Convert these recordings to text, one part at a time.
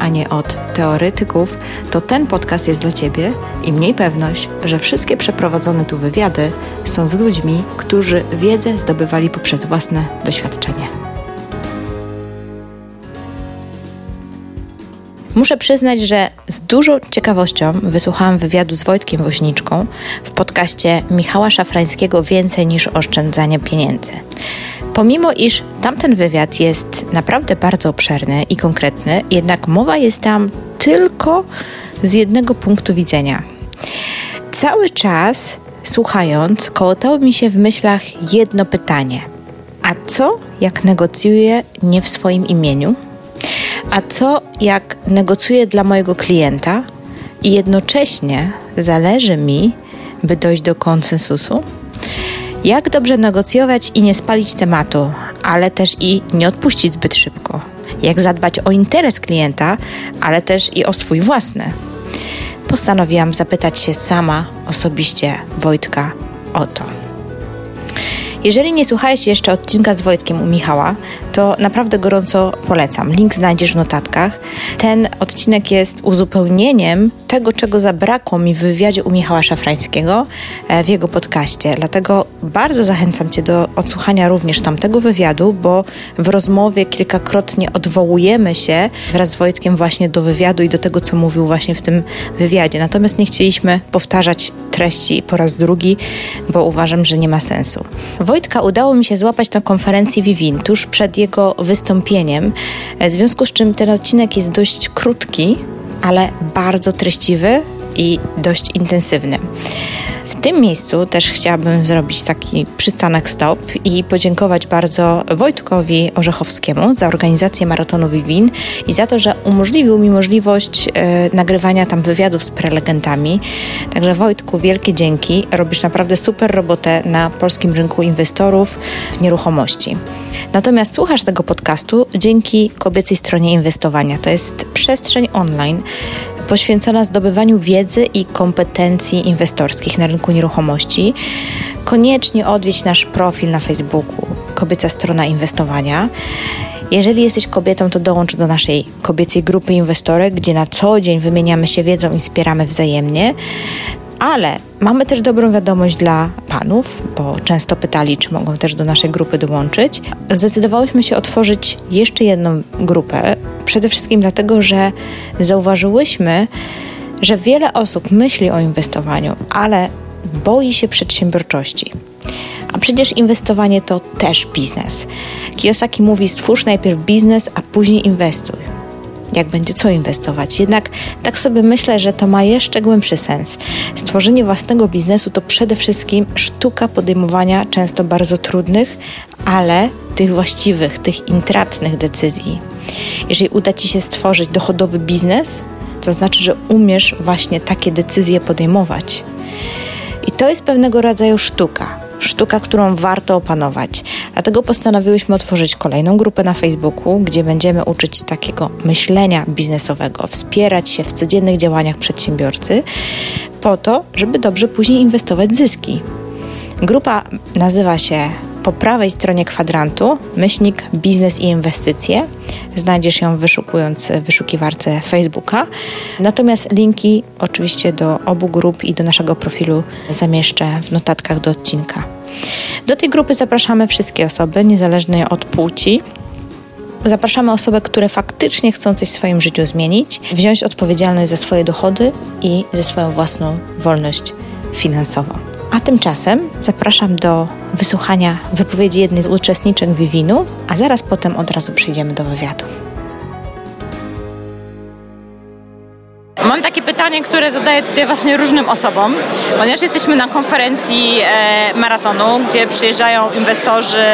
a nie od teoretyków, to ten podcast jest dla Ciebie i mniej pewność, że wszystkie przeprowadzone tu wywiady są z ludźmi, którzy wiedzę zdobywali poprzez własne doświadczenie. Muszę przyznać, że z dużą ciekawością wysłuchałam wywiadu z Wojtkiem Woźniczką w podcaście Michała Szafrańskiego Więcej niż oszczędzanie pieniędzy. Pomimo iż tamten wywiad jest naprawdę bardzo obszerny i konkretny, jednak mowa jest tam tylko z jednego punktu widzenia. Cały czas słuchając, kołotało mi się w myślach jedno pytanie: a co jak negocjuję nie w swoim imieniu? A co jak negocjuję dla mojego klienta i jednocześnie zależy mi, by dojść do konsensusu? Jak dobrze negocjować i nie spalić tematu, ale też i nie odpuścić zbyt szybko? Jak zadbać o interes klienta, ale też i o swój własny? Postanowiłam zapytać się sama osobiście Wojtka o to. Jeżeli nie słuchałeś jeszcze odcinka z Wojtkiem u Michała, to naprawdę gorąco polecam. Link znajdziesz w notatkach. Ten odcinek jest uzupełnieniem tego, czego zabrakło mi w wywiadzie u Michała Szafrańskiego e, w jego podcaście. Dlatego bardzo zachęcam Cię do odsłuchania również tamtego wywiadu, bo w rozmowie kilkakrotnie odwołujemy się wraz z Wojtkiem właśnie do wywiadu i do tego, co mówił właśnie w tym wywiadzie. Natomiast nie chcieliśmy powtarzać treści po raz drugi, bo uważam, że nie ma sensu. Wojtka udało mi się złapać na konferencji Vivin tuż przed jego wystąpieniem, w związku z czym ten odcinek jest dość krótki, ale bardzo treściwy i dość intensywny. W tym miejscu też chciałabym zrobić taki przystanek stop i podziękować bardzo Wojtkowi Orzechowskiemu za organizację maratonu Vivin i za to, że umożliwił mi możliwość e, nagrywania tam wywiadów z prelegentami. Także Wojtku, wielkie dzięki. Robisz naprawdę super robotę na polskim rynku inwestorów w nieruchomości. Natomiast słuchasz tego podcastu dzięki kobiecej stronie inwestowania. To jest przestrzeń online, poświęcona zdobywaniu wiedzy i kompetencji inwestorskich na rynku nieruchomości, koniecznie odwiedź nasz profil na Facebooku Kobieca Strona Inwestowania. Jeżeli jesteś kobietą, to dołącz do naszej kobiecej grupy inwestorek, gdzie na co dzień wymieniamy się wiedzą i wspieramy wzajemnie. Ale mamy też dobrą wiadomość dla panów, bo często pytali, czy mogą też do naszej grupy dołączyć. Zdecydowałyśmy się otworzyć jeszcze jedną grupę, przede wszystkim dlatego, że zauważyłyśmy, że wiele osób myśli o inwestowaniu, ale boi się przedsiębiorczości. A przecież inwestowanie to też biznes. Kiyosaki mówi: stwórz najpierw biznes, a później inwestuj jak będzie co inwestować. Jednak tak sobie myślę, że to ma jeszcze głębszy sens. Stworzenie własnego biznesu to przede wszystkim sztuka podejmowania często bardzo trudnych, ale tych właściwych, tych intratnych decyzji. Jeżeli uda Ci się stworzyć dochodowy biznes, to znaczy, że umiesz właśnie takie decyzje podejmować. I to jest pewnego rodzaju sztuka sztuka, którą warto opanować. Dlatego postanowiłyśmy otworzyć kolejną grupę na Facebooku, gdzie będziemy uczyć takiego myślenia biznesowego, wspierać się w codziennych działaniach przedsiębiorcy, po to, żeby dobrze później inwestować zyski. Grupa nazywa się po prawej stronie kwadrantu myślnik biznes i inwestycje. Znajdziesz ją wyszukując w wyszukiwarce Facebooka. Natomiast linki oczywiście do obu grup i do naszego profilu zamieszczę w notatkach do odcinka. Do tej grupy zapraszamy wszystkie osoby, niezależnie od płci. Zapraszamy osoby, które faktycznie chcą coś w swoim życiu zmienić, wziąć odpowiedzialność za swoje dochody i za swoją własną wolność finansową. A tymczasem zapraszam do wysłuchania wypowiedzi jednej z uczestniczek Vivinu, a zaraz potem od razu przejdziemy do wywiadu. Mam takie pytanie, które zadaję tutaj właśnie różnym osobom, ponieważ jesteśmy na konferencji e, maratonu, gdzie przyjeżdżają inwestorzy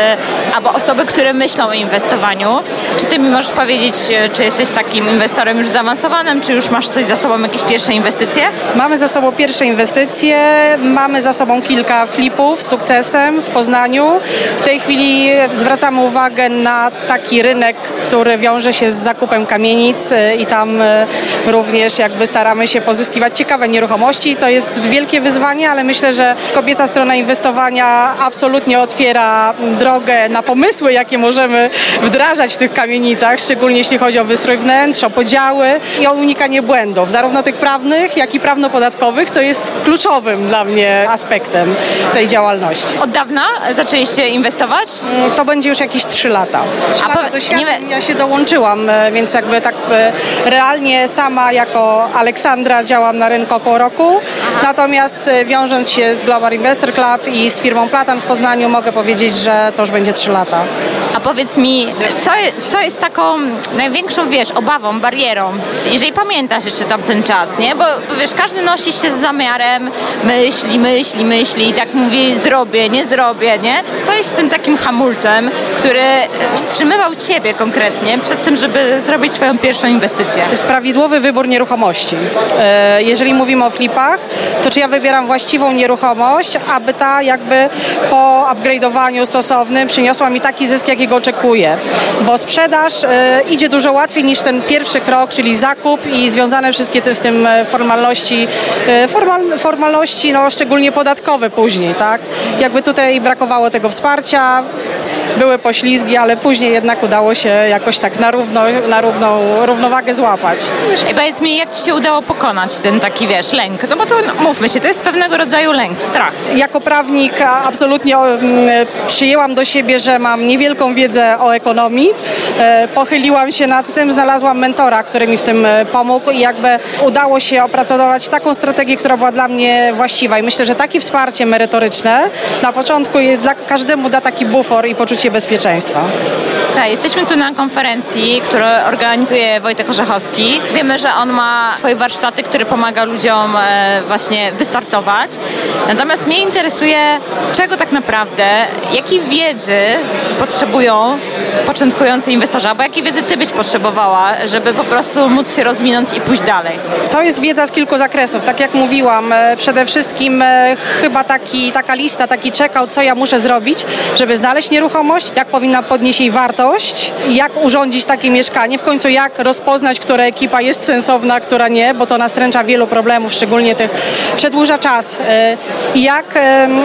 albo osoby, które myślą o inwestowaniu. Czy ty mi możesz powiedzieć, e, czy jesteś takim inwestorem już zaawansowanym, czy już masz coś za sobą, jakieś pierwsze inwestycje? Mamy za sobą pierwsze inwestycje, mamy za sobą kilka flipów z sukcesem w Poznaniu. W tej chwili zwracamy uwagę na taki rynek, który wiąże się z zakupem kamienic e, i tam e, również jakby staramy się pozyskiwać ciekawe nieruchomości. To jest wielkie wyzwanie, ale myślę, że kobieca strona inwestowania absolutnie otwiera drogę na pomysły, jakie możemy wdrażać w tych kamienicach, szczególnie jeśli chodzi o wystrój wnętrz, o podziały i o unikanie błędów, zarówno tych prawnych, jak i prawno-podatkowych, co jest kluczowym dla mnie aspektem w tej działalności. Od dawna zaczęliście inwestować? Mm, to będzie już jakieś 3 lata. 3 A lata po, doświadczeń, nie... ja się dołączyłam, e, więc jakby tak e, realnie sama jako Aleksandra działam na rynku około roku, natomiast e, wiążąc się z Global Investor Club i z firmą Platan w Poznaniu mogę powiedzieć, że to już będzie 3 lata. A powiedz mi, co, co jest taką największą, wiesz, obawą, barierą, jeżeli pamiętasz jeszcze tamten czas, nie? Bo, wiesz, każdy nosi się z zamiarem, myśli, myśli, myśli i tak mówi zrobię, nie zrobię, nie? Co jest tym takim hamulcem, który wstrzymywał Ciebie konkretnie przed tym, żeby zrobić swoją pierwszą inwestycję? To jest prawidłowy wybór nieruchomości. E, jeżeli mówimy o flipach, to czy ja wybieram właściwą nieruchomość, aby ta jakby po upgrade'owaniu stosownym przyniosła mi taki zysk, jakiego oczekuję. Bo sprzedaż e, idzie dużo łatwiej niż ten pierwszy krok, czyli zakup i związane wszystkie te z tym e, formalności, formal, formalności no, szczególnie podatkowe później, tak? Jakby tutaj brakowało tego wsparcia, były poślizgi, ale później jednak udało się jakoś tak na, równo, na równą, równowagę złapać. I powiedz mi, jak Ci się udało pokonać ten taki, wiesz, lęk? No bo to, no, mówmy się, to jest pewnego rodzaju lęk, strach. Jako prawnik absolutnie przyjęłam do siebie, że mam niewielką wiedzę o ekonomii. E, pochyliłam się nad tym, znalazłam mentora, który mi w tym e, pomógł i jakby udało się opracować taką strategię, która była dla mnie właściwa. I myślę, że takie wsparcie merytoryczne na początku dla każdemu da taki bufor i poczucie bezpieczeństwa. Słuchaj, jesteśmy tu na konferencji, którą organizuje Wojtek Orzechowski. Wiemy, że on ma swoje warsztaty, które pomaga ludziom e, właśnie wystartować. Natomiast mnie interesuje, czego tak naprawdę, jakiej wiedzy potrzebują początkujący inwestorzy, albo jakiej wiedzy ty byś potrzebowała, żeby po prostu móc się rozwinąć i pójść dalej? To jest wiedza z kilku zakresów. Tak jak mówiłam, e, przede wszystkim e, chyba taki, taka lista, taki czekał, co ja muszę zrobić, żeby znaleźć nieruchomość, jak powinna podnieść jej wartość, jak urządzić takie mieszkanie, w końcu jak rozpoznać, która ekipa jest sensowna, która nie, bo to nastręcza wielu problemów, szczególnie tych przedłuża czas. E, jak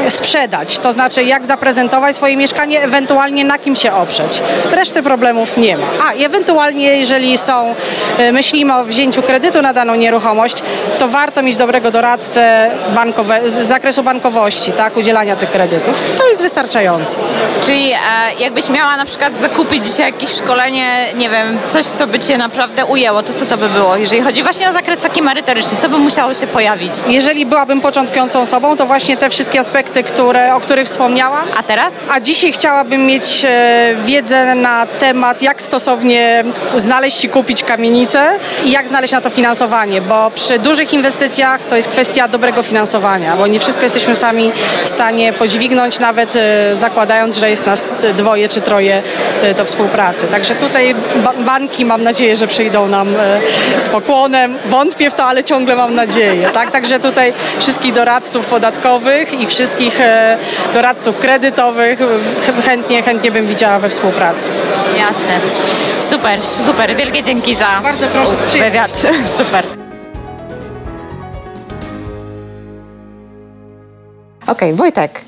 sprzedać, to znaczy jak zaprezentować swoje mieszkanie, ewentualnie na kim się oprzeć. Reszty problemów nie ma. A ewentualnie, jeżeli są, e, myślimy o wzięciu kredytu na daną nieruchomość, to warto mieć dobrego doradcę bankowe, z zakresu bankowości, tak, udzielania tych kredytów. To jest wystarczające. Czyli e, jakbyś miała na przykład zakupić dzisiaj jakieś szkolenie, nie wiem, coś, co by Cię naprawdę ujęło, to co to by było? Jeżeli chodzi właśnie o zakres taki merytoryczny, co by musiało się pojawić? Jeżeli byłabym początkującą osobą, to właśnie te wszystkie aspekty, które, o których wspomniałam. A teraz? A dzisiaj chciałabym mieć e, wiedzę na temat, jak stosownie znaleźć i kupić kamienicę i jak znaleźć na to finansowanie, bo przy dużych inwestycjach to jest kwestia dobrego finansowania, bo nie wszystko jesteśmy sami w stanie podźwignąć, nawet e, zakładając, że jest nas dwoje czy troje e, do współpracy. Także tutaj banki mam nadzieję, że przyjdą nam z pokłonem. Wątpię w to, ale ciągle mam nadzieję. Tak? Także tutaj wszystkich doradców podatkowych i wszystkich doradców kredytowych chętnie, chętnie bym widziała we współpracy. Jasne. Super, super. Wielkie dzięki za Bardzo proszę, wywiad. Super. Okej, okay, Wojtek,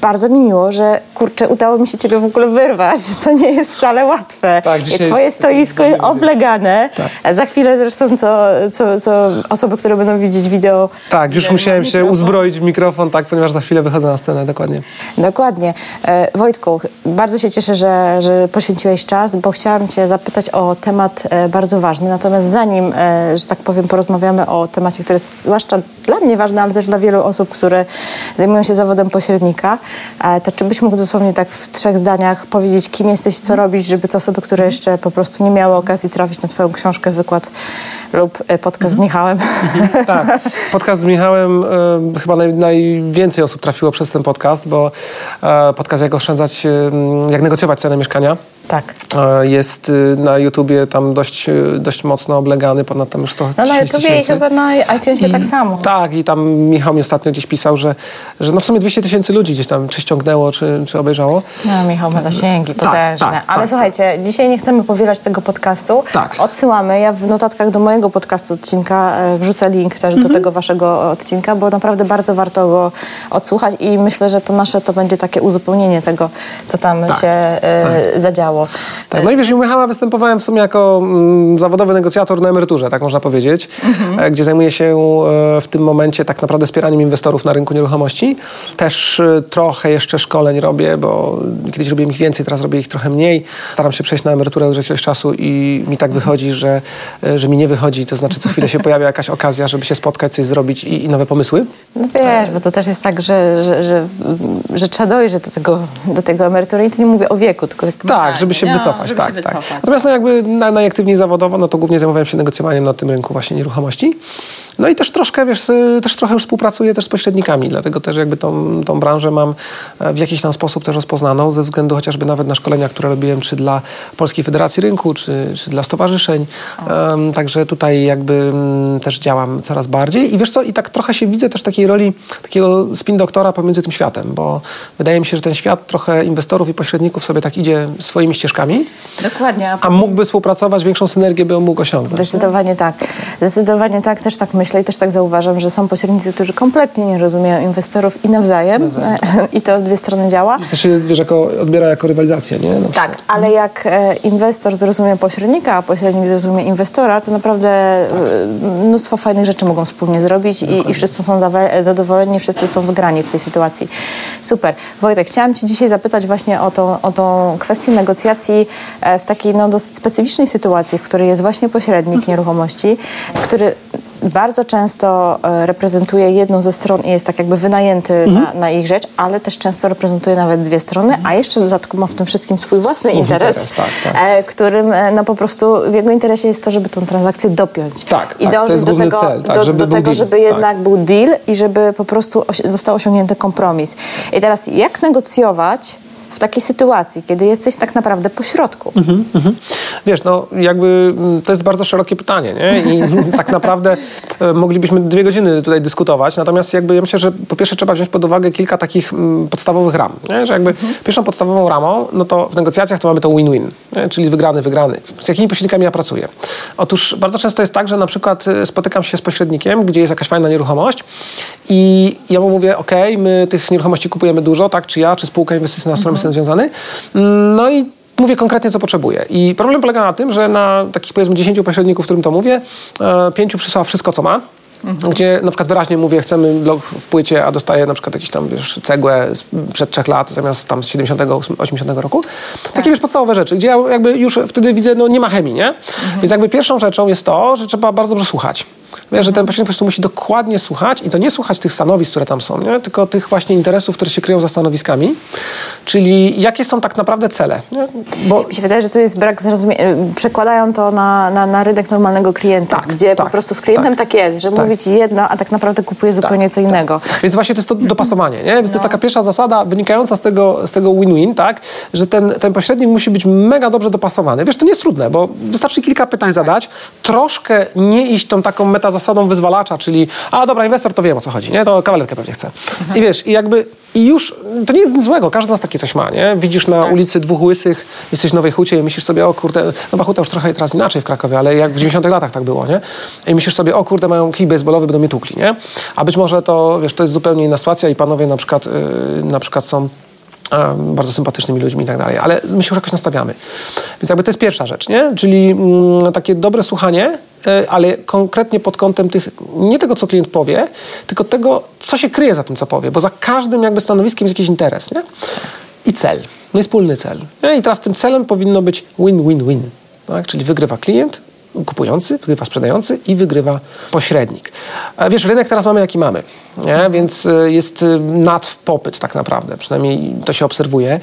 bardzo mi miło, że kurczę, udało mi się ciebie w ogóle wyrwać, co nie jest wcale łatwe. Tak, Twoje jest... stoisko jest oblegane. Tak. Za chwilę zresztą co, co, co osoby, które będą widzieć wideo. Tak, już musiałem się uzbroić w mikrofon, tak, ponieważ za chwilę wychodzę na scenę, dokładnie. Dokładnie. E, Wojtku, bardzo się cieszę, że, że poświęciłeś czas, bo chciałam cię zapytać o temat e, bardzo ważny. Natomiast zanim, e, że tak powiem, porozmawiamy o temacie, który jest zwłaszcza dla mnie ważny, ale też dla wielu osób, które zajmują się zawodem pośrednika, to czy byś mógł dosłownie tak w trzech zdaniach powiedzieć, kim jesteś, co robisz, żeby to osoby, które jeszcze po prostu nie miały okazji trafić na twoją książkę, wykład lub e, podcast z Michałem. Tak, podcast z Michałem e, chyba naj, najwięcej osób trafiło przez ten podcast, bo e, podcast jak oszczędzać, e, jak negocjować cenę mieszkania. Tak. Jest y, na YouTubie tam dość, y, dość mocno oblegany, ponad tam już 100 No na YouTubie i chyba na iTunesie I, tak samo. Tak, i tam Michał mi ostatnio gdzieś pisał, że, że no w sumie 200 tysięcy ludzi gdzieś tam czy ściągnęło, czy, czy obejrzało. No Michał ma zasięgi tak, potężne. Tak, Ale tak, słuchajcie, tak. dzisiaj nie chcemy powielać tego podcastu. Tak. Odsyłamy. Ja w notatkach do mojego podcastu odcinka e, wrzucę link też mhm. do tego waszego odcinka, bo naprawdę bardzo warto go odsłuchać i myślę, że to nasze to będzie takie uzupełnienie tego, co tam tak, się e, zadziało. Tak, no i wiesz, u Michała występowałem w sumie jako mm, zawodowy negocjator na emeryturze, tak można powiedzieć, mhm. gdzie zajmuję się e, w tym momencie tak naprawdę wspieraniem inwestorów na rynku nieruchomości. Też e, trochę jeszcze szkoleń robię, bo kiedyś robiłem ich więcej, teraz robię ich trochę mniej. Staram się przejść na emeryturę już jakiegoś czasu i mi tak wychodzi, że, e, że mi nie wychodzi, to znaczy co chwilę się pojawia jakaś okazja, żeby się spotkać, coś zrobić i, i nowe pomysły. No wiesz, bo to też jest tak, że, że, że, że trzeba dojrzeć do tego, do tego emerytury i to nie mówię o wieku, tylko tak, tak żeby się no, wycofać. Tak, tak. Natomiast no jakby najaktywniej zawodowo, no to głównie zajmowałem się negocjowaniem na tym rynku właśnie nieruchomości. No i też troszkę, wiesz, y, też trochę już współpracuję też z pośrednikami, dlatego też jakby tą, tą branżę mam e, w jakiś tam sposób też rozpoznaną, ze względu chociażby nawet na szkolenia, które robiłem, czy dla Polskiej Federacji Rynku, czy, czy dla stowarzyszeń. Um, także tutaj jakby um, też działam coraz bardziej i wiesz co, i tak trochę się widzę też takiej roli takiego spin doktora pomiędzy tym światem, bo wydaje mi się, że ten świat trochę inwestorów i pośredników sobie tak idzie swoimi ścieżkami. Dokładnie. A, mógłby współpracować, większą synergię by on mógł osiągnąć. Zdecydowanie tak. Zdecydowanie tak, też tak myślę i też tak zauważam, że są pośrednicy, którzy kompletnie nie rozumieją inwestorów i nawzajem, nawzajem. i to dwie strony działa. I to się wiesz, jako, odbiera jako rywalizację, nie? tak, ale jak e, inwestor zrozumie pośrednika, a pośrednik zrozumie inwestora, to naprawdę tak. mnóstwo fajnych rzeczy mogą wspólnie zrobić i, i, wszyscy są zadowoleni, wszyscy są wygrani w tej sytuacji. Super. Wojtek, chciałam Ci dzisiaj zapytać właśnie o tą, o tą kwestię negocjacji e, w takiej no, dosyć specyficznej sytuacji, w której jest właśnie pośrednik mhm. nieruchomości, który bardzo często e, reprezentuje jedną ze stron i jest tak jakby wynajęty mhm. na, na, ich rzecz, ale też często reprezentuje nawet dwie strony, a jeszcze w dodatku ma w tym wszystkim swój własny swój interes, interes tak, tak. E, którym no po prostu w jego interesie jest to, żeby tą transakcję dopiąć. Tak, I tak, dążyć do tego, cel, tak, do, żeby, do tego, żeby jednak tak. był deal i żeby po prostu został osiągnięty kompromis. I teraz jak negocjować w takiej sytuacji, kiedy jesteś tak naprawdę po środku? Mm -hmm. Wiesz, no jakby mm, to jest bardzo szerokie pytanie, nie? I tak naprawdę e, moglibyśmy dwie godziny tutaj dyskutować, natomiast jakby ja myślę, że po pierwsze trzeba wziąć pod uwagę kilka takich mm, podstawowych ram, nie? Że jakby -hmm. pierwszą podstawową ramą, no to w negocjacjach to mamy to win-win, czyli wygrany, wygrany. Z jakimi pośrednikami ja pracuję? Otóż bardzo często jest tak, że na przykład e, spotykam się z pośrednikiem, gdzie jest jakaś fajna nieruchomość i ja mu mówię, ok, my tych nieruchomości kupujemy dużo, tak, czy ja, czy spółka inwestycyjna, z którą jestem związany. No i mówię konkretnie, co potrzebuję. I problem polega na tym, że na takich powiedzmy 10 pośredników, którym to mówię, e, pięciu przysłała wszystko, co ma. Mhm. Gdzie na przykład wyraźnie mówię, chcemy blok w płycie, a dostaję na przykład jakieś tam, wiesz, cegłę przed trzech lat, zamiast tam z 70, 80 roku. Tak. Takie, wiesz, podstawowe rzeczy, gdzie ja jakby już wtedy widzę, no nie ma chemii, nie? Mhm. Więc jakby pierwszą rzeczą jest to, że trzeba bardzo dobrze słuchać. Że ten pośrednik po prostu musi dokładnie słuchać i to nie słuchać tych stanowisk, które tam są, nie? tylko tych właśnie interesów, które się kryją za stanowiskami, czyli jakie są tak naprawdę cele. Nie? Bo... Mi się wydaje, że tu jest brak zrozumienia. Przekładają to na, na, na rynek normalnego klienta, tak, gdzie tak, po prostu z klientem tak, tak jest, że tak. mówi ci jedno, a tak naprawdę kupuje zupełnie tak, co innego. Tak. Więc właśnie to jest to dopasowanie. Nie? Więc no. to jest no. taka pierwsza zasada wynikająca z tego, z tego win-win, tak? że ten, ten pośrednik musi być mega dobrze dopasowany. Wiesz, to nie jest trudne, bo wystarczy kilka pytań zadać, troszkę nie iść tą taką meta zasadą wyzwalacza, czyli a dobra, inwestor to wie o co chodzi, nie? To kawalerkę pewnie chce. I wiesz, i jakby i już, to nie jest nic złego, każdy z nas takie coś ma, nie? Widzisz na tak. ulicy dwóch łysych, jesteś w Nowej Hucie i myślisz sobie, o kurde, Nowa Huta już trochę teraz inaczej w Krakowie, ale jak w 90 latach tak było, nie? I myślisz sobie, o kurde, mają kij baseballowy, będą mnie tukli, nie? A być może to, wiesz, to jest zupełnie inna sytuacja i panowie na przykład, yy, na przykład są bardzo sympatycznymi ludźmi i tak dalej, ale my się już jakoś nastawiamy. Więc jakby to jest pierwsza rzecz, nie? Czyli mm, takie dobre słuchanie, ale konkretnie pod kątem tych, nie tego, co klient powie, tylko tego, co się kryje za tym, co powie, bo za każdym jakby stanowiskiem jest jakiś interes, nie? I cel, no i wspólny cel. Nie? I teraz tym celem powinno być win-win-win, tak? Czyli wygrywa klient, kupujący, wygrywa sprzedający i wygrywa pośrednik. Wiesz, rynek teraz mamy jaki mamy, nie? więc y, jest y, nadpopyt tak naprawdę, przynajmniej to się obserwuje.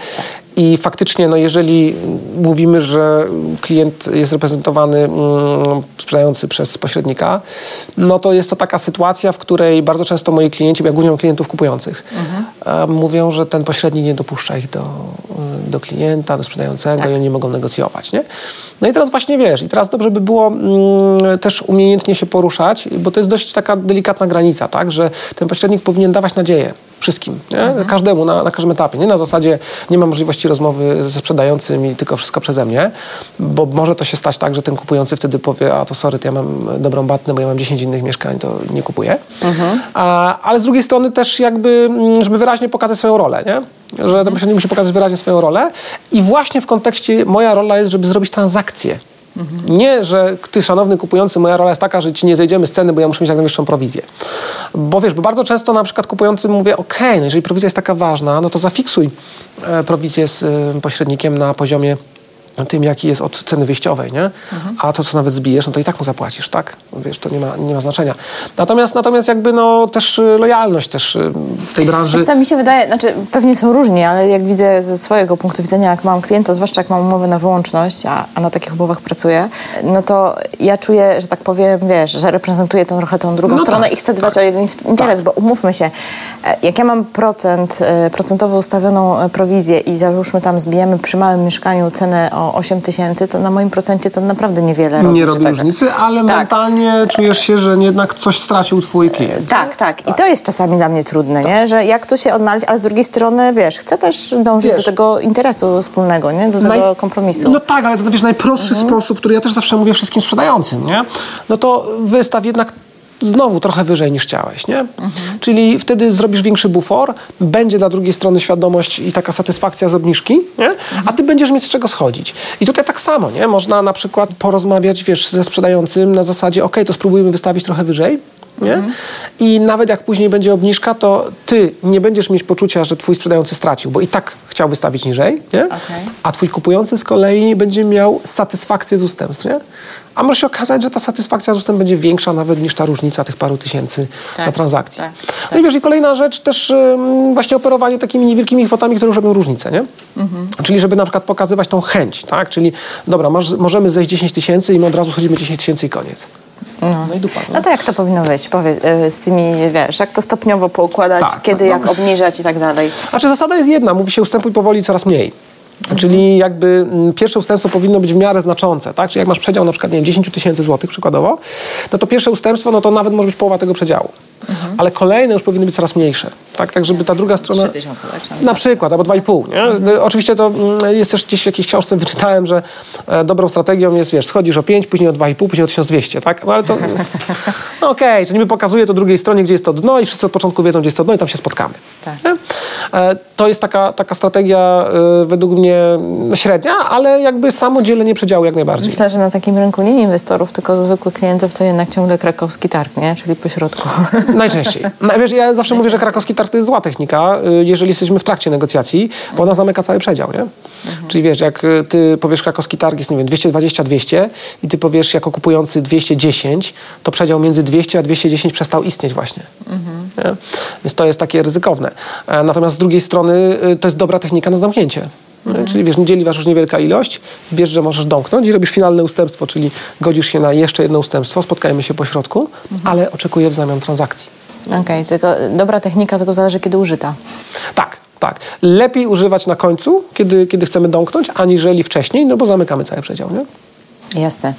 I faktycznie, no jeżeli mówimy, że klient jest reprezentowany mm, sprzedający przez pośrednika, no to jest to taka sytuacja, w której bardzo często moi klienci, bo ja głównie mam klientów kupujących, mhm. mówią, że ten pośrednik nie dopuszcza ich do, y, do klienta, do sprzedającego tak. i oni nie mogą negocjować. Nie? No i teraz właśnie wiesz, i teraz dobrze by było mm, też umiejętnie się poruszać, bo to jest dość taka delikatna granica, tak, że ten pośrednik powinien dawać nadzieję wszystkim, mhm. każdemu na, na, każdym etapie. Nie na zasadzie nie ma możliwości rozmowy ze sprzedającym i tylko wszystko przeze mnie, bo może to się stać tak, że ten kupujący wtedy powie, a to sorry, to ja mam dobrą batnę, bo ja mam 10 innych mieszkań, to nie kupuję. Mhm. A, ale z drugiej strony też jakby, mm, żeby wyraźnie pokazać swoją rolę, nie? że ten mhm. pośrednik musi pokazać wyraźnie swoją rolę i właśnie w kontekście moja rola jest, żeby zrobić transakcję. Mhm. Nie, że ty, szanowny kupujący, moja rola jest taka, że ci nie zejdziemy z ceny, bo ja muszę mieć jak najwyższą prowizję. Bo wiesz, bo bardzo często na przykład kupujący mówię, ok, no jeżeli prowizja jest taka ważna, no to zafiksuj e, prowizję z e, pośrednikiem na poziomie tym, jaki jest od ceny wyjściowej, nie? Mhm. A to, co nawet zbijesz, no to i tak mu zapłacisz, tak? Wiesz, to nie ma, nie ma znaczenia. Natomiast, natomiast jakby no też y, lojalność też y, w tej branży... Wiesz co, mi się wydaje, znaczy pewnie są różni, ale jak widzę ze swojego punktu widzenia, jak mam klienta, zwłaszcza jak mam umowę na wyłączność, a, a na takich umowach pracuję, no to ja czuję, że tak powiem, wiesz, że reprezentuję tą, trochę tą drugą no stronę tak, i chcę dbać tak. o jego interes, tak. bo umówmy się, e, jak ja mam procent, e, procentowo ustawioną e, prowizję i załóżmy tam zbijemy przy małym mieszkaniu cenę o 8 tysięcy, to na moim procencie to naprawdę niewiele robi. Nie robi tak. różnicy, ale tak. mentalnie czujesz się, że jednak coś stracił twój klient. Tak, tak. I tak. to jest czasami dla mnie trudne, tak. nie? że jak tu się odnaleźć, ale z drugiej strony, wiesz, chcę też dążyć wiesz, do tego interesu wspólnego, nie? do tego naj... kompromisu. No tak, ale to wiesz, najprostszy mhm. sposób, który ja też zawsze mówię wszystkim sprzedającym, nie? no to wystaw jednak znowu trochę wyżej niż chciałeś, nie? Mhm. Czyli wtedy zrobisz większy bufor, będzie dla drugiej strony świadomość i taka satysfakcja z obniżki, nie? Mhm. A ty będziesz mieć z czego schodzić. I tutaj tak samo, nie? Można na przykład porozmawiać, wiesz, ze sprzedającym na zasadzie, ok, to spróbujmy wystawić trochę wyżej, nie? Mhm. I nawet jak później będzie obniżka, to ty nie będziesz mieć poczucia, że twój sprzedający stracił, bo i tak chciał wystawić niżej, nie? Okay. a twój kupujący z kolei będzie miał satysfakcję z ustępstw. Nie? A może się okazać, że ta satysfakcja z ustępstw będzie większa nawet niż ta różnica tych paru tysięcy tak, na transakcji. Tak, tak. No i wiesz, i kolejna rzecz też właśnie operowanie takimi niewielkimi kwotami, które już robią różnicę, nie? Mhm. Czyli żeby na przykład pokazywać tą chęć, tak? Czyli dobra, masz, możemy zejść 10 tysięcy i my od razu chodzimy 10 tysięcy i koniec. No. no i dupa. No. no to jak to powinno być? Powiedz, e, z tymi, wiesz, jak to stopniowo poukładać, tak, kiedy, no, jak obniżać i tak dalej. Znaczy zasada jest jedna, mówi się ustępuj powoli coraz mniej. Mhm. Czyli jakby mm, pierwsze ustępstwo powinno być w miarę znaczące, tak? Czyli jak masz przedział na przykład, nie wiem, 10 tysięcy złotych przykładowo, no to pierwsze ustępstwo, no to nawet może być połowa tego przedziału. Mhm. Ale kolejne już powinny być coraz mniejsze. Tak, tak żeby ta druga strona... 3000, tak? Na przykład, albo 2,5. Nie? Mhm. Oczywiście to mm, jest też gdzieś w jakiejś książce wyczytałem, że e, dobrą strategią jest, wiesz, schodzisz o 5, później o 2,5, później o 1200, tak? No ale to... No okej, okay, czyli mi pokazuje to drugiej stronie, gdzie jest to dno i wszyscy od początku wiedzą, gdzie jest to dno i tam się spotkamy. Tak. E, to jest taka, taka strategia e, według mnie no, średnia, ale jakby samo dzielenie przedziału jak najbardziej. Myślę, że na takim rynku nie inwestorów, tylko zwykłych klientów to jednak ciągle krakowski targ, nie? Czyli pośrodku. Najczęściej. Wiesz, ja zawsze mówię, że krakowski targ to jest zła technika, y, jeżeli jesteśmy w trakcie negocjacji, bo ona zamyka cały przedział, nie? Mhm. Czyli wiesz, jak y, ty powiesz krakowski targ jest, nie wiem, 220-200 i ty powiesz jako kupujący 210, to przedział między 200 a 210 przestał istnieć właśnie. Mhm. Więc to jest takie ryzykowne. E, natomiast z drugiej strony y, to jest dobra technika na zamknięcie. Mhm. Czyli wiesz, dzieli was już niewielka ilość, wiesz, że możesz domknąć i robisz finalne ustępstwo, czyli godzisz się na jeszcze jedno ustępstwo, spotkajmy się po środku, mhm. ale oczekuję w zamian transakcji. Okej, okay, tylko dobra technika tylko zależy, kiedy użyta. Tak, tak. Lepiej używać na końcu, kiedy, kiedy chcemy domknąć, aniżeli wcześniej, no bo zamykamy cały przedział, nie? Jasne,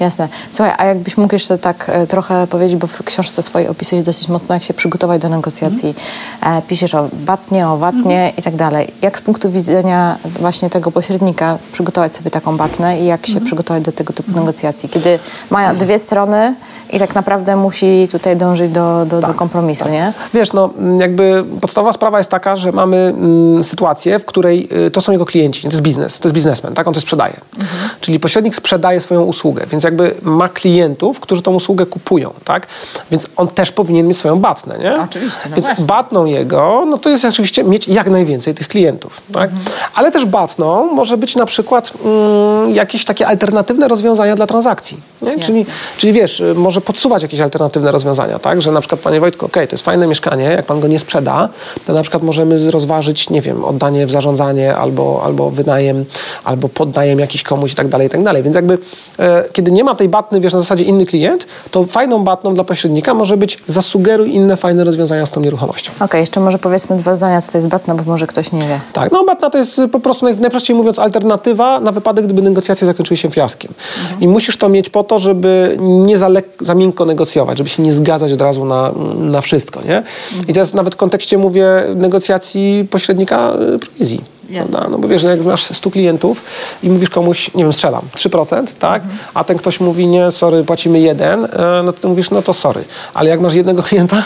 jasne. Słuchaj, a jakbyś mógł jeszcze tak e, trochę powiedzieć, bo w książce swojej opisujesz dosyć mocno, jak się przygotować do negocjacji. Mm. Piszesz o batnie, o watnie mm. i tak dalej. Jak z punktu widzenia właśnie tego pośrednika przygotować sobie taką batnę i jak się mm. przygotować do tego typu negocjacji, kiedy ma dwie strony i tak naprawdę musi tutaj dążyć do, do, tak, do kompromisu, tak. nie? Wiesz, no jakby podstawowa sprawa jest taka, że mamy mm, sytuację, w której y, to są jego klienci, to jest biznes, to jest biznesmen, tak? On to sprzedaje. Mhm. Czyli pośrednik sprzedaje sprzedaje swoją usługę, więc jakby ma klientów, którzy tą usługę kupują, tak? Więc on też powinien mieć swoją batnę, nie? Oczywiście, no Więc właśnie. batną jego, no to jest oczywiście mieć jak najwięcej tych klientów, tak? Mhm. Ale też batną może być na przykład mm, jakieś takie alternatywne rozwiązania dla transakcji, nie? Czyli, czyli wiesz, y, może podsuwać jakieś alternatywne rozwiązania, tak? Że na przykład, panie Wojtku, okej, to jest fajne mieszkanie, jak pan go nie sprzeda, to na przykład możemy rozważyć, nie wiem, oddanie w zarządzanie albo, albo wynajem, albo podnajem jakiś komuś i tak dalej, i tak dalej. Więc jakby, kiedy nie ma tej batny, wiesz, na zasadzie inny klient, to fajną batną dla pośrednika może być zasugeruj inne fajne rozwiązania z tą nieruchomością. Okej, jeszcze może powiedzmy dwa zdania, co to jest batna, bo może ktoś nie wie. Tak, no batna to jest po prostu naj, najprościej mówiąc alternatywa na wypadek, gdyby negocjacje zakończyły się fiaskiem. I musisz to mieć po to, żeby nie za, lek, za miękko negocjować, żeby się nie zgadzać od razu na, na wszystko, nie? I teraz nawet w kontekście mówię negocjacji pośrednika y, prowizji. Prawda? No bo wiesz, że jak masz 100 klientów i mówisz komuś, nie wiem, strzelam, 3%, tak? A ten ktoś mówi, nie, sorry, płacimy jeden, e, no to mówisz, no to sorry. Ale jak masz jednego klienta,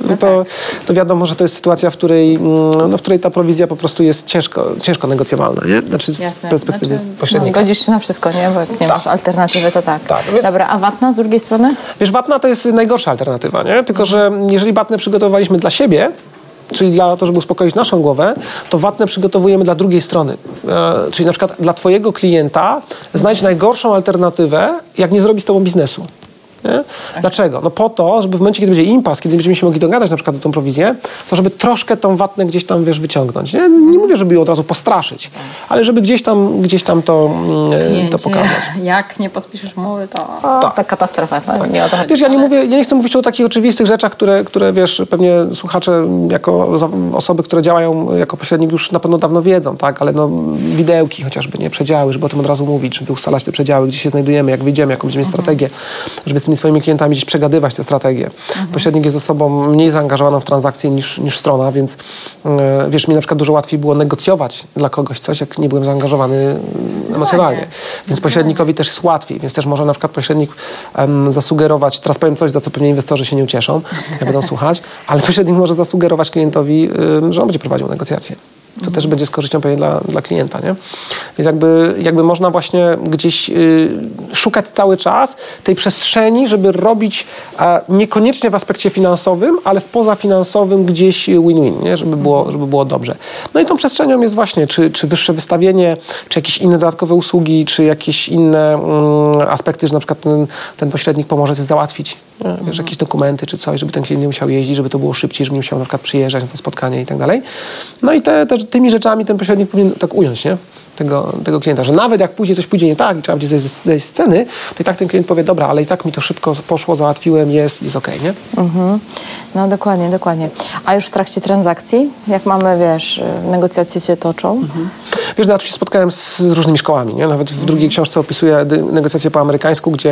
no to, to wiadomo, że to jest sytuacja, w której, mm, no, w której ta prowizja po prostu jest ciężko, ciężko negocjowalna, nie? Znaczy z Jasne. perspektywy Znaczy, No, pośrednika. godzisz się na wszystko, nie? Bo jak nie Tak. masz alternatywy, to tak. Tak, więc- Dobra, a watna z drugiej strony? Wiesz, watna to jest najgorsza alternatywa, nie? Tylko, że jeżeli watnę przygotowaliśmy dla siebie, czyli dla to, żeby uspokoić naszą głowę, to watnę przygotowujemy dla drugiej strony. E, czyli na przykład dla twojego klienta znajdź najgorszą alternatywę, jak nie zrobi z tobą biznesu. Nie? Dlaczego? No po to, żeby w momencie, kiedy będzie impas, kiedy będziemy się mogli dogadać na przykład o tą prowizję, to żeby troszkę tą watnę gdzieś tam, wiesz, wyciągnąć. Nie, nie mówię, żeby ją od razu postraszyć, ale żeby gdzieś tam, gdzieś tam to, mm, to pokazać. jak nie podpiszesz umowy, to... Tak. ta katastrofa. No, nie o to chodzi. Wiesz, ja nie mówię, ja nie chcę mówić tu o takich oczywistych rzeczach, które, które wiesz, pewnie słuchacze jako osoby, które działają jako pośrednik już na pewno dawno wiedzą, tak? Ale no, widełki chociażby, nie? Przedziały, żeby o tym od razu mówić, żeby ustalać te przedziały, gdzie się znajdujemy, jak wyjdziemy, jaką będziemy mieć strategię, żeby z tymi swoimi klientami gdzieś przegadywać te strategie. Pośrednik jest osobą mniej zaangażowaną w transakcje niż, niż strona, więc e, wiesz, mi na przykład dużo łatwiej było negocjować dla kogoś coś, jak nie byłem zaangażowany mm, emocjonalnie. Więc pośrednikowi też jest łatwiej, więc też może na przykład pośrednik zasugerować, teraz powiem coś, za co pewnie inwestorzy się nie ucieszą, jak będą słuchać, ale pośrednik może zasugerować klientowi, że on będzie prowadził negocjacje. To też będzie z korzyścią pewnie dla, dla klienta, nie? Więc jakby, jakby można właśnie gdzieś y, szukać cały czas tej przestrzeni, żeby robić niekoniecznie w aspekcie finansowym, ale w pozafinansowym gdzieś win-win, nie? Żeby, było, żeby było dobrze. No i tą przestrzenią jest właśnie, czy, czy wyższe wystawienie, czy jakieś inne dodatkowe usługi, czy jakieś inne mm, aspekty, że na przykład ten, ten pośrednik pomoże coś załatwić. Nie? Wiesz, jakieś dokumenty czy coś, żeby ten klient nie musiał jeździć, żeby to było szybciej, żeby nie musiał na przykład przyjeżdżać na to spotkanie i tak dalej. No i te, te, tymi rzeczami ten pośrednik powinien tak ująć, nie? Tego, tego klienta, że nawet jak później coś pójdzie nie tak i trzeba będzie zejść z- zejść z ceny, to i tak ten klient powie, dobra, ale i tak mi to szybko poszło, załatwiłem, jest, jest okej, nie? Mhm. No dokładnie, dokładnie. A już w trakcie transakcji, jak mamy, wiesz, y, negocjacje się toczą, Wiesz, no ja tu się spotkałem z różnymi szkołami, nie? Nawet w drugiej książce opisuję negocjacje po amerykańsku, gdzie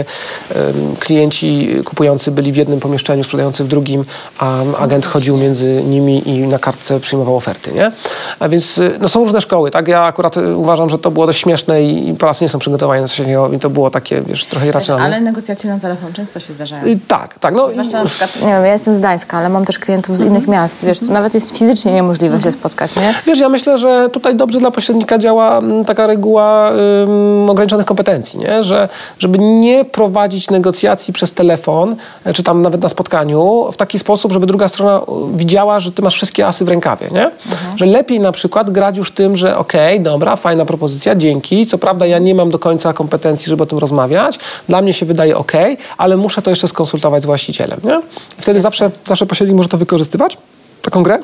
em, klienci kupujący byli w jednym pomieszczeniu, sprzedający w drugim, a agent chodził między nimi i na kartce przyjmował oferty, nie? A więc y, no, są różne szkoły, tak? Ja akurat y, uważam, że to było dość śmieszne i i Polacy nie są przygotowani na coś takiego i to było takie, wiesz, trochę irracjonalne. Ale negocjacje na telefon często się zdarzają. Y, Tak, tak. No, Zwłaszcza na przykład nie wiem, ja jestem z Gdańska, ale mam też klientów z innych miast, wiesz, to nawet jest fizycznie niemożliwe się spotkać, nie? Wiesz, ja myślę, że tutaj dobrze dla pośrednika działa mm, taka reguła ym, ograniczonych kompetencji, nie? Że, żeby nie prowadzić negocjacji przez telefon, e, czy tam nawet na spotkaniu, w taki sposób, żeby druga strona widziała, że ty masz wszystkie asy w rękawie, nie? Że lepiej na przykład grać już tym, że okej, dobra, fajna propozycja, dzięki. Co prawda ja nie mam do końca kompetencji, żeby o tym rozmawiać. Dla mnie się wydaje okej, ale muszę to jeszcze skonsultować z właścicielem, nie? Wtedy zawsze, zawsze pośrednik może to wykorzystywać, taką grę.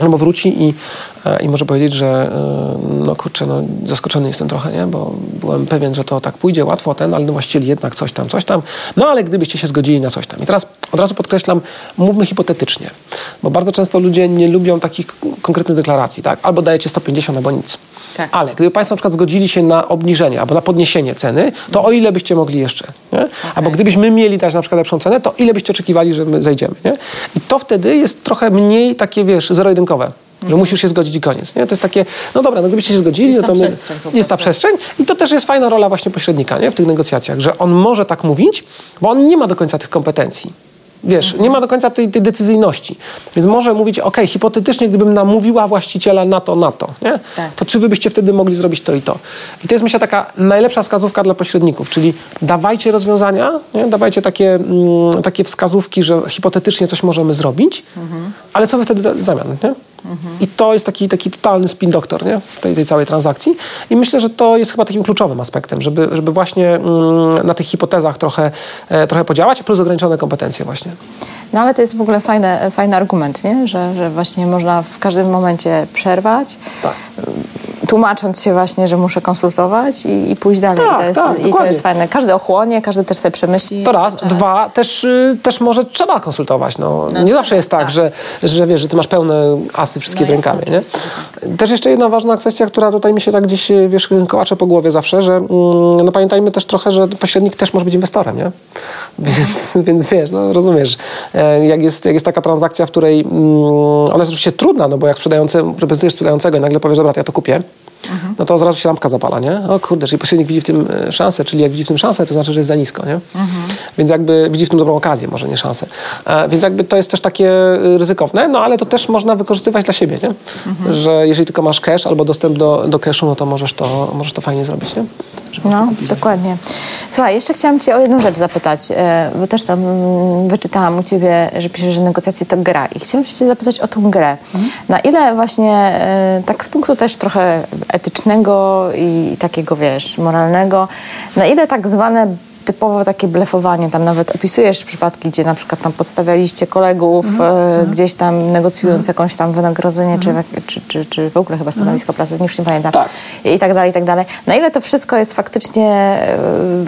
Albo wróci i, i może powiedzieć, że e, no kurczę, no zaskoczony jestem trochę, nie? Bo byłem pewien, że to tak pójdzie łatwo ten, ale no właścicieli jednak coś tam, coś tam. No ale gdybyście się zgodzili na coś tam. I teraz od razu podkreślam, mówmy hipotetycznie, bo bardzo często ludzie nie lubią takich konkretnych deklaracji, tak? Albo dajecie 150, albo nic. Tak. Ale gdyby Państwo na przykład zgodzili się na obniżenie albo na podniesienie ceny, to o ile byście mogli jeszcze? Nie? Albo gdybyśmy mieli dać na przykład lepszą cenę, to ile byście oczekiwali, że my zejdziemy? Nie? I to wtedy jest trochę mniej takie, wiesz, zero-jedynkowe. Że musisz się zgodzić i koniec. Nie? To jest takie, no dobra, no gdybyście się zgodzili, Mhm. Jest no to my, jest ta przestrzeń i to też jest fajna rola właśnie pośrednika nie? w tych negocjacjach, że on może tak mówić, bo on nie ma do końca tych kompetencji. Wiesz, nie ma do końca tej, tej decyzyjności. Więc może mówić, ok, hipotetycznie, gdybym namówiła właściciela na to, na to, nie? Tak. to czy wy byście wtedy mogli zrobić to i to? I to jest myślę taka najlepsza wskazówka dla pośredników, czyli dawajcie rozwiązania, nie? dawajcie takie, mm, takie wskazówki, że hipotetycznie coś możemy zrobić, mhm. ale co wy wtedy w zamian? Nie? I to jest taki, taki totalny spin doktor nie? Tej, tej całej transakcji. I myślę, że to jest chyba takim kluczowym aspektem, żeby, żeby właśnie mm, na tych hipotezach trochę, e, trochę podziałać, plus ograniczone kompetencje właśnie. No ale to jest w ogóle fajny, fajny argument, nie? Że, że właśnie można w każdym momencie przerwać. Tak tłumacząc się właśnie, że muszę konsultować i, i pójść dalej. Tak, I, to jest, tak, I to jest fajne. Każdy ochłonie, każdy też sobie przemyśli. To raz. Dwa, też, y, też może trzeba konsultować. No, no nie zawsze jest tak, tak, Że, że wiesz, że ty masz pełne wszystkie no w rękawie. Nie? Też jeszcze jedna ważna kwestia, która tutaj mi się tak gdzieś, wiesz, kołacze po głowie zawsze, że mm, no pamiętajmy też trochę, że pośrednik też może być inwestorem, nie? Więc, więc wiesz, no rozumiesz, e, jak jest, jak jest taka transakcja, w której mm, ona jest oczywiście trudna, no bo jak sprzedający, reprezentujesz sprzedającego i nagle powiesz, dobra, ja to kupię, mhm. no to od razu się lampka zapala, nie? O kurde, czyli pośrednik widzi w tym e, szansę, czyli jak widzi w tym szansę, to znaczy, że jest za nisko, nie? Mhm. Więc jakby widzi w tym dobrą okazję, może nie szansę. E, więc jakby to jest też takie e, ryzykowne, no ale to też można wykorzystywać dla siebie, nie? Mhm. Że jeżeli tylko masz cash albo dostęp do, do cashu, no to możesz to, możesz to fajnie zrobić, nie? No, dokładnie. Słuchaj, jeszcze chciałam Cię o jedną rzecz zapytać, e, bo też tam mm, wyczytałam u Ciebie, że piszesz, że negocjacje to gra i chciałam Cię zapytać o tą grę. Mhm. Na ile właśnie e, tak z punktu też trochę etycznego i takiego, wiesz, moralnego, na ile tak zwane typowo takie blefowanie. Tam nawet opisujesz przypadki, gdzie na przykład tam podstawialiście kolegów mm -hmm. gdzieś tam negocjując -hmm. jakąś tam wynagrodzenie, mm -hmm. czy, czy, czy, w ogóle chyba stanowisko pracy, już nie pamiętam. Tak. I tak dalej, i tak dalej. Na ile to wszystko jest faktycznie, e,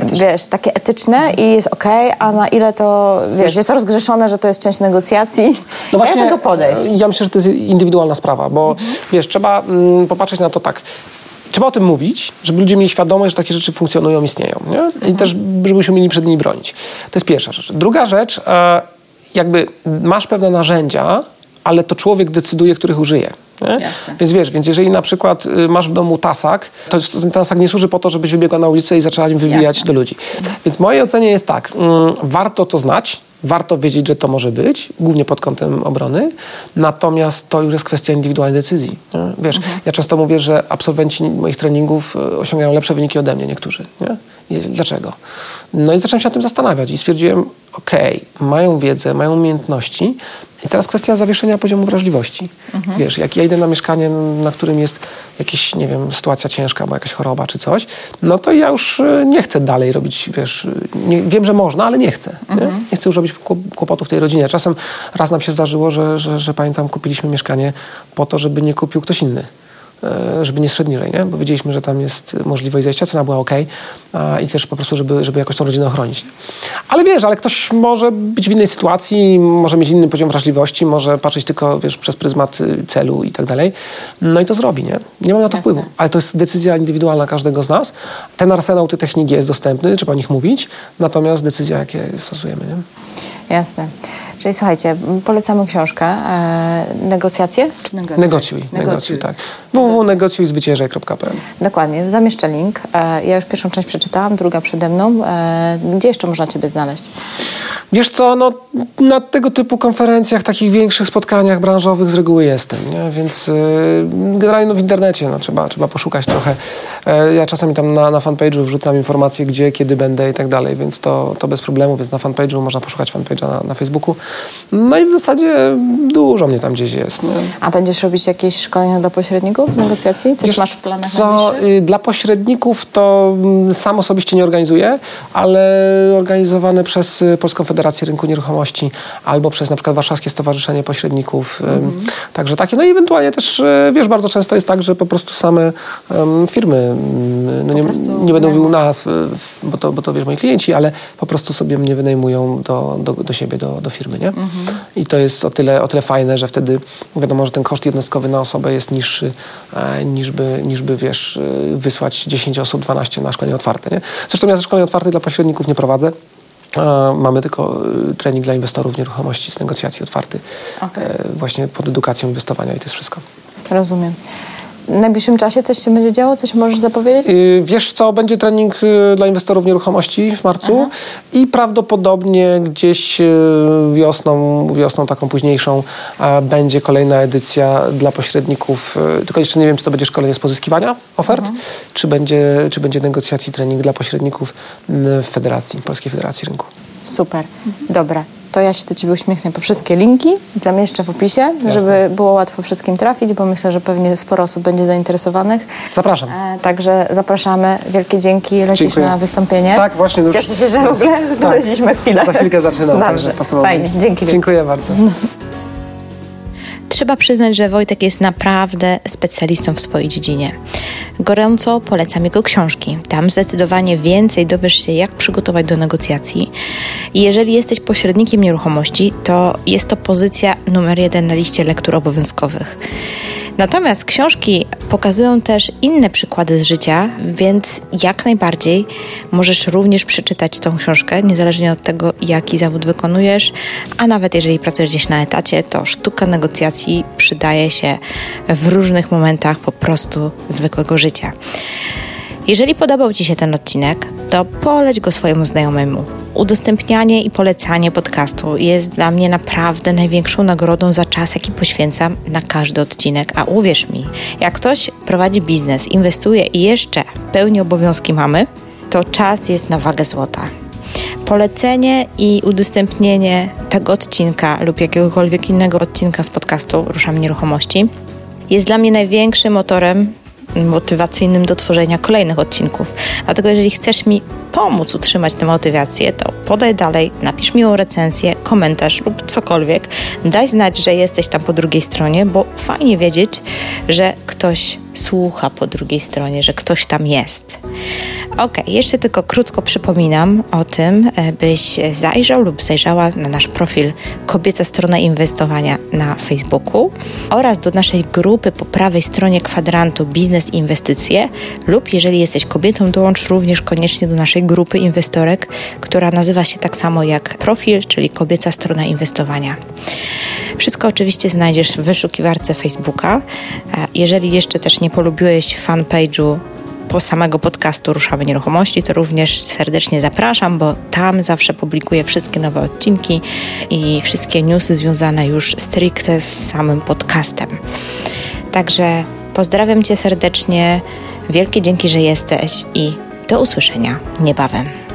etyczne. wiesz, takie etyczne i jest okej, okay, a na ile to, wiesz, jest rozgrzeszone, że to jest część negocjacji. No właśnie, Jak do tego podejść? Ja myślę, że to jest indywidualna sprawa, bo mhm. wiesz, trzeba mm, popatrzeć na to tak trzeba o tym mówić, żeby ludzie mieli świadomość, że takie rzeczy funkcjonują, istnieją. Nie? I mhm. też, żebyśmy mieli przed nimi bronić. To jest pierwsza rzecz. Druga rzecz, e, jakby masz pewne narzędzia, ale to człowiek decyduje, których użyje. Więc wiesz, więc jeżeli na przykład y, masz w domu tasak, to ten tasak nie służy po to, żebyś wybiegła na ulicę i zaczęła nim wywijać Jasne. do ludzi. Więc moje ocenie jest tak, mm, warto to znać, warto wiedzieć, że to może być, głównie pod kątem obrony, natomiast to już jest kwestia indywidualnej decyzji. Nie? Wiesz, mhm. ja często mówię, że absolwenci moich treningów y, osiągają lepsze wyniki ode mnie niektórzy. Nie? Dlaczego? No i zacząłem się nad tym zastanawiać i stwierdziłem, okej, okay, mają wiedzę, mają umiejętności, i teraz kwestia zawieszenia poziomu wrażliwości. Mhm. Wiesz, jak ja idę na mieszkanie, na którym jest jakaś, nie wiem, sytuacja ciężka, bo jakaś choroba czy coś, no to ja już e, nie chcę dalej robić, wiesz, nie, wiem, że można, ale nie chcę. Mhm. Nie? nie? chcę już robić kłopotów w tej rodzinie. Czasem raz nam się zdarzyło, że, że, że pamiętam, kupiliśmy mieszkanie po to, żeby nie kupił ktoś inny. E, żeby nie szedł niżej, nie? bo wiedzieliśmy, że tam jest możliwość zejścia, cena była ok i też po prostu, żeby, żeby jakoś tą rodzinę ochronić. Ale wiesz, ale ktoś może być w innej sytuacji, może mieć inny poziom wrażliwości, może patrzeć tylko wiesz, przez pryzmat y, celu i tak dalej. No i to zrobi, nie? Nie mam na to Jasne. wpływu, ale to jest decyzja indywidualna każdego z nas. Ten arsenał tych technik jest dostępny, trzeba o nich mówić, natomiast decyzja, jakie stosujemy. Nie? Jasne. Czyli słuchajcie, polecamy książkę. E, negocjacje? Czy negocjuj? Negocjuj, negocjuj, tak. www.negocjujzwyciężaj.pl Dokładnie, zamieszczę link. E, ja już pierwszą część przeczytałam, druga przede mną. E, gdzie jeszcze można Ciebie znaleźć? Wiesz co, no, na tego typu konferencjach, takich większych spotkaniach branżowych z reguły jestem, nie? więc yy, generalnie no, w internecie no, trzeba, trzeba poszukać trochę. E, ja czasami tam na, na fanpage'u wrzucam informacje, gdzie, kiedy będę i tak dalej, więc to, to bez problemu, więc na fanpage'u można poszukać fanpage'a na, na Facebooku. No i w zasadzie dużo mnie tam gdzieś jest. Nie? A będziesz robić jakieś szkolenia dla pośredników w negocjacji? Coś Wiesz, masz w planach co, y, Dla pośredników to mm, sam osobiście nie organizuję, ale organizowane przez y, Polską Federację Rynku Nieruchomości albo przez na przykład Warszawskie Stowarzyszenie Pośredników. Mhm. Także takie. No i ewentualnie też, y, wiesz, bardzo często jest tak, że po prostu same um, firmy, no nie, nie będę mówił nas, bo to, bo to wiesz, moi klienci, ale po prostu sobie mnie wynajmują do, do, do siebie, do, do firmy nie? Mhm. I to jest o tyle, o tyle fajne, że wtedy wiadomo, że ten koszt jednostkowy na osobę jest niższy, e, niż by, niż by wiesz, e, wysłać 10 osób, 12 na szkolenie otwarte. Nie? Zresztą ja ze szkoleń otwartych dla pośredników nie prowadzę. Mamy tylko e, trening dla inwestorów nieruchomości z negocjacji otwarty, okay. właśnie pod edukacją inwestowania i to jest wszystko. Rozumiem. W najbliższym czasie coś się będzie działo? Coś możesz zapowiedzieć? Yy, wiesz co, będzie trening yy, dla inwestorów nieruchomości w marcu Aha. i prawdopodobnie gdzieś yy, wiosną, wiosną taką późniejszą będzie kolejna edycja dla pośredników. Tylko jeszcze nie wiem, czy to będzie szkolenie z pozyskiwania ofert, Aha. czy będzie, czy będzie negocjacji trening dla pośredników w Federacji, Polskiej Federacji Rynku. Super, dobra to ja się do Ciebie uśmiechnę po wszystkie linki, zamieszczę w opisie, Jasne. żeby było łatwo wszystkim trafić, bo myślę, że pewnie sporo osób będzie zainteresowanych. Zapraszam. E, także zapraszamy. Wielkie dzięki. Lecisz Dziękuję. na wystąpienie. Tak, właśnie. Już... Cieszę się, że w ogóle tak. znaleźliśmy tak. chwilę. Za chwilkę zaczynam. Dobrze, fajnie. Dzięki. Dziękuję bardzo. No. Trzeba przyznać, że Wojtek jest naprawdę specjalistą w swojej dziedzinie. Gorąco polecam jego książki. Tam zdecydowanie więcej dowiesz się, jak przygotować do negocjacji. Jeżeli jesteś pośrednikiem nieruchomości, to jest to pozycja numer jeden na liście lektur obowiązkowych. Natomiast książki pokazują też inne przykłady z życia, więc jak najbardziej możesz również przeczytać tą książkę, niezależnie od tego, jaki zawód wykonujesz, a nawet jeżeli pracujesz gdzieś na etacie, to sztuka negocjacji przydaje się w różnych momentach po prostu zwykłego życia. Jeżeli podobał Ci się ten odcinek, to poleć go swojemu znajomemu. Udostępnianie i polecanie podcastu jest dla mnie naprawdę największą nagrodą za czas, jaki poświęcam na każdy odcinek. A uwierz mi, jak ktoś prowadzi biznes, inwestuje i jeszcze pełni obowiązki mamy, to czas jest na wagę złota. Polecenie i udostępnienie tego odcinka lub jakiegokolwiek innego odcinka z podcastu Ruszam Nieruchomości jest dla mnie największym motorem motywacyjnym do tworzenia kolejnych odcinków. Dlatego jeżeli chcesz mi pomóc utrzymać tę motywację, to podaj dalej, napisz miłą recenzję, komentarz lub cokolwiek. Daj znać, że jesteś tam po drugiej stronie, bo fajnie wiedzieć, że ktoś słucha po drugiej stronie, że ktoś tam jest. Ok, jeszcze tylko krótko przypominam o tym, e, byś zajrzał lub zajrzała na nasz profil Kobieca Strona Inwestowania na Facebooku oraz do naszej grupy po prawej stronie kwadrantu Biznes Inwestycje lub jeżeli jesteś kobietą, dołącz również koniecznie do naszej grupy inwestorek, która nazywa się tak samo jak profil, czyli Kobieca Strona Inwestowania. Wszystko oczywiście znajdziesz w wyszukiwarce Facebooka. Jeżeli jeszcze też nie polubiłeś fanpage'u po samego podcastu Ruszamy Nieruchomości, to również serdecznie zapraszam, bo tam zawsze publikuję wszystkie nowe odcinki i wszystkie newsy związane już stricte z samym podcastem. Także pozdrawiam Cię serdecznie, wielkie dzięki, że jesteś i do usłyszenia niebawem.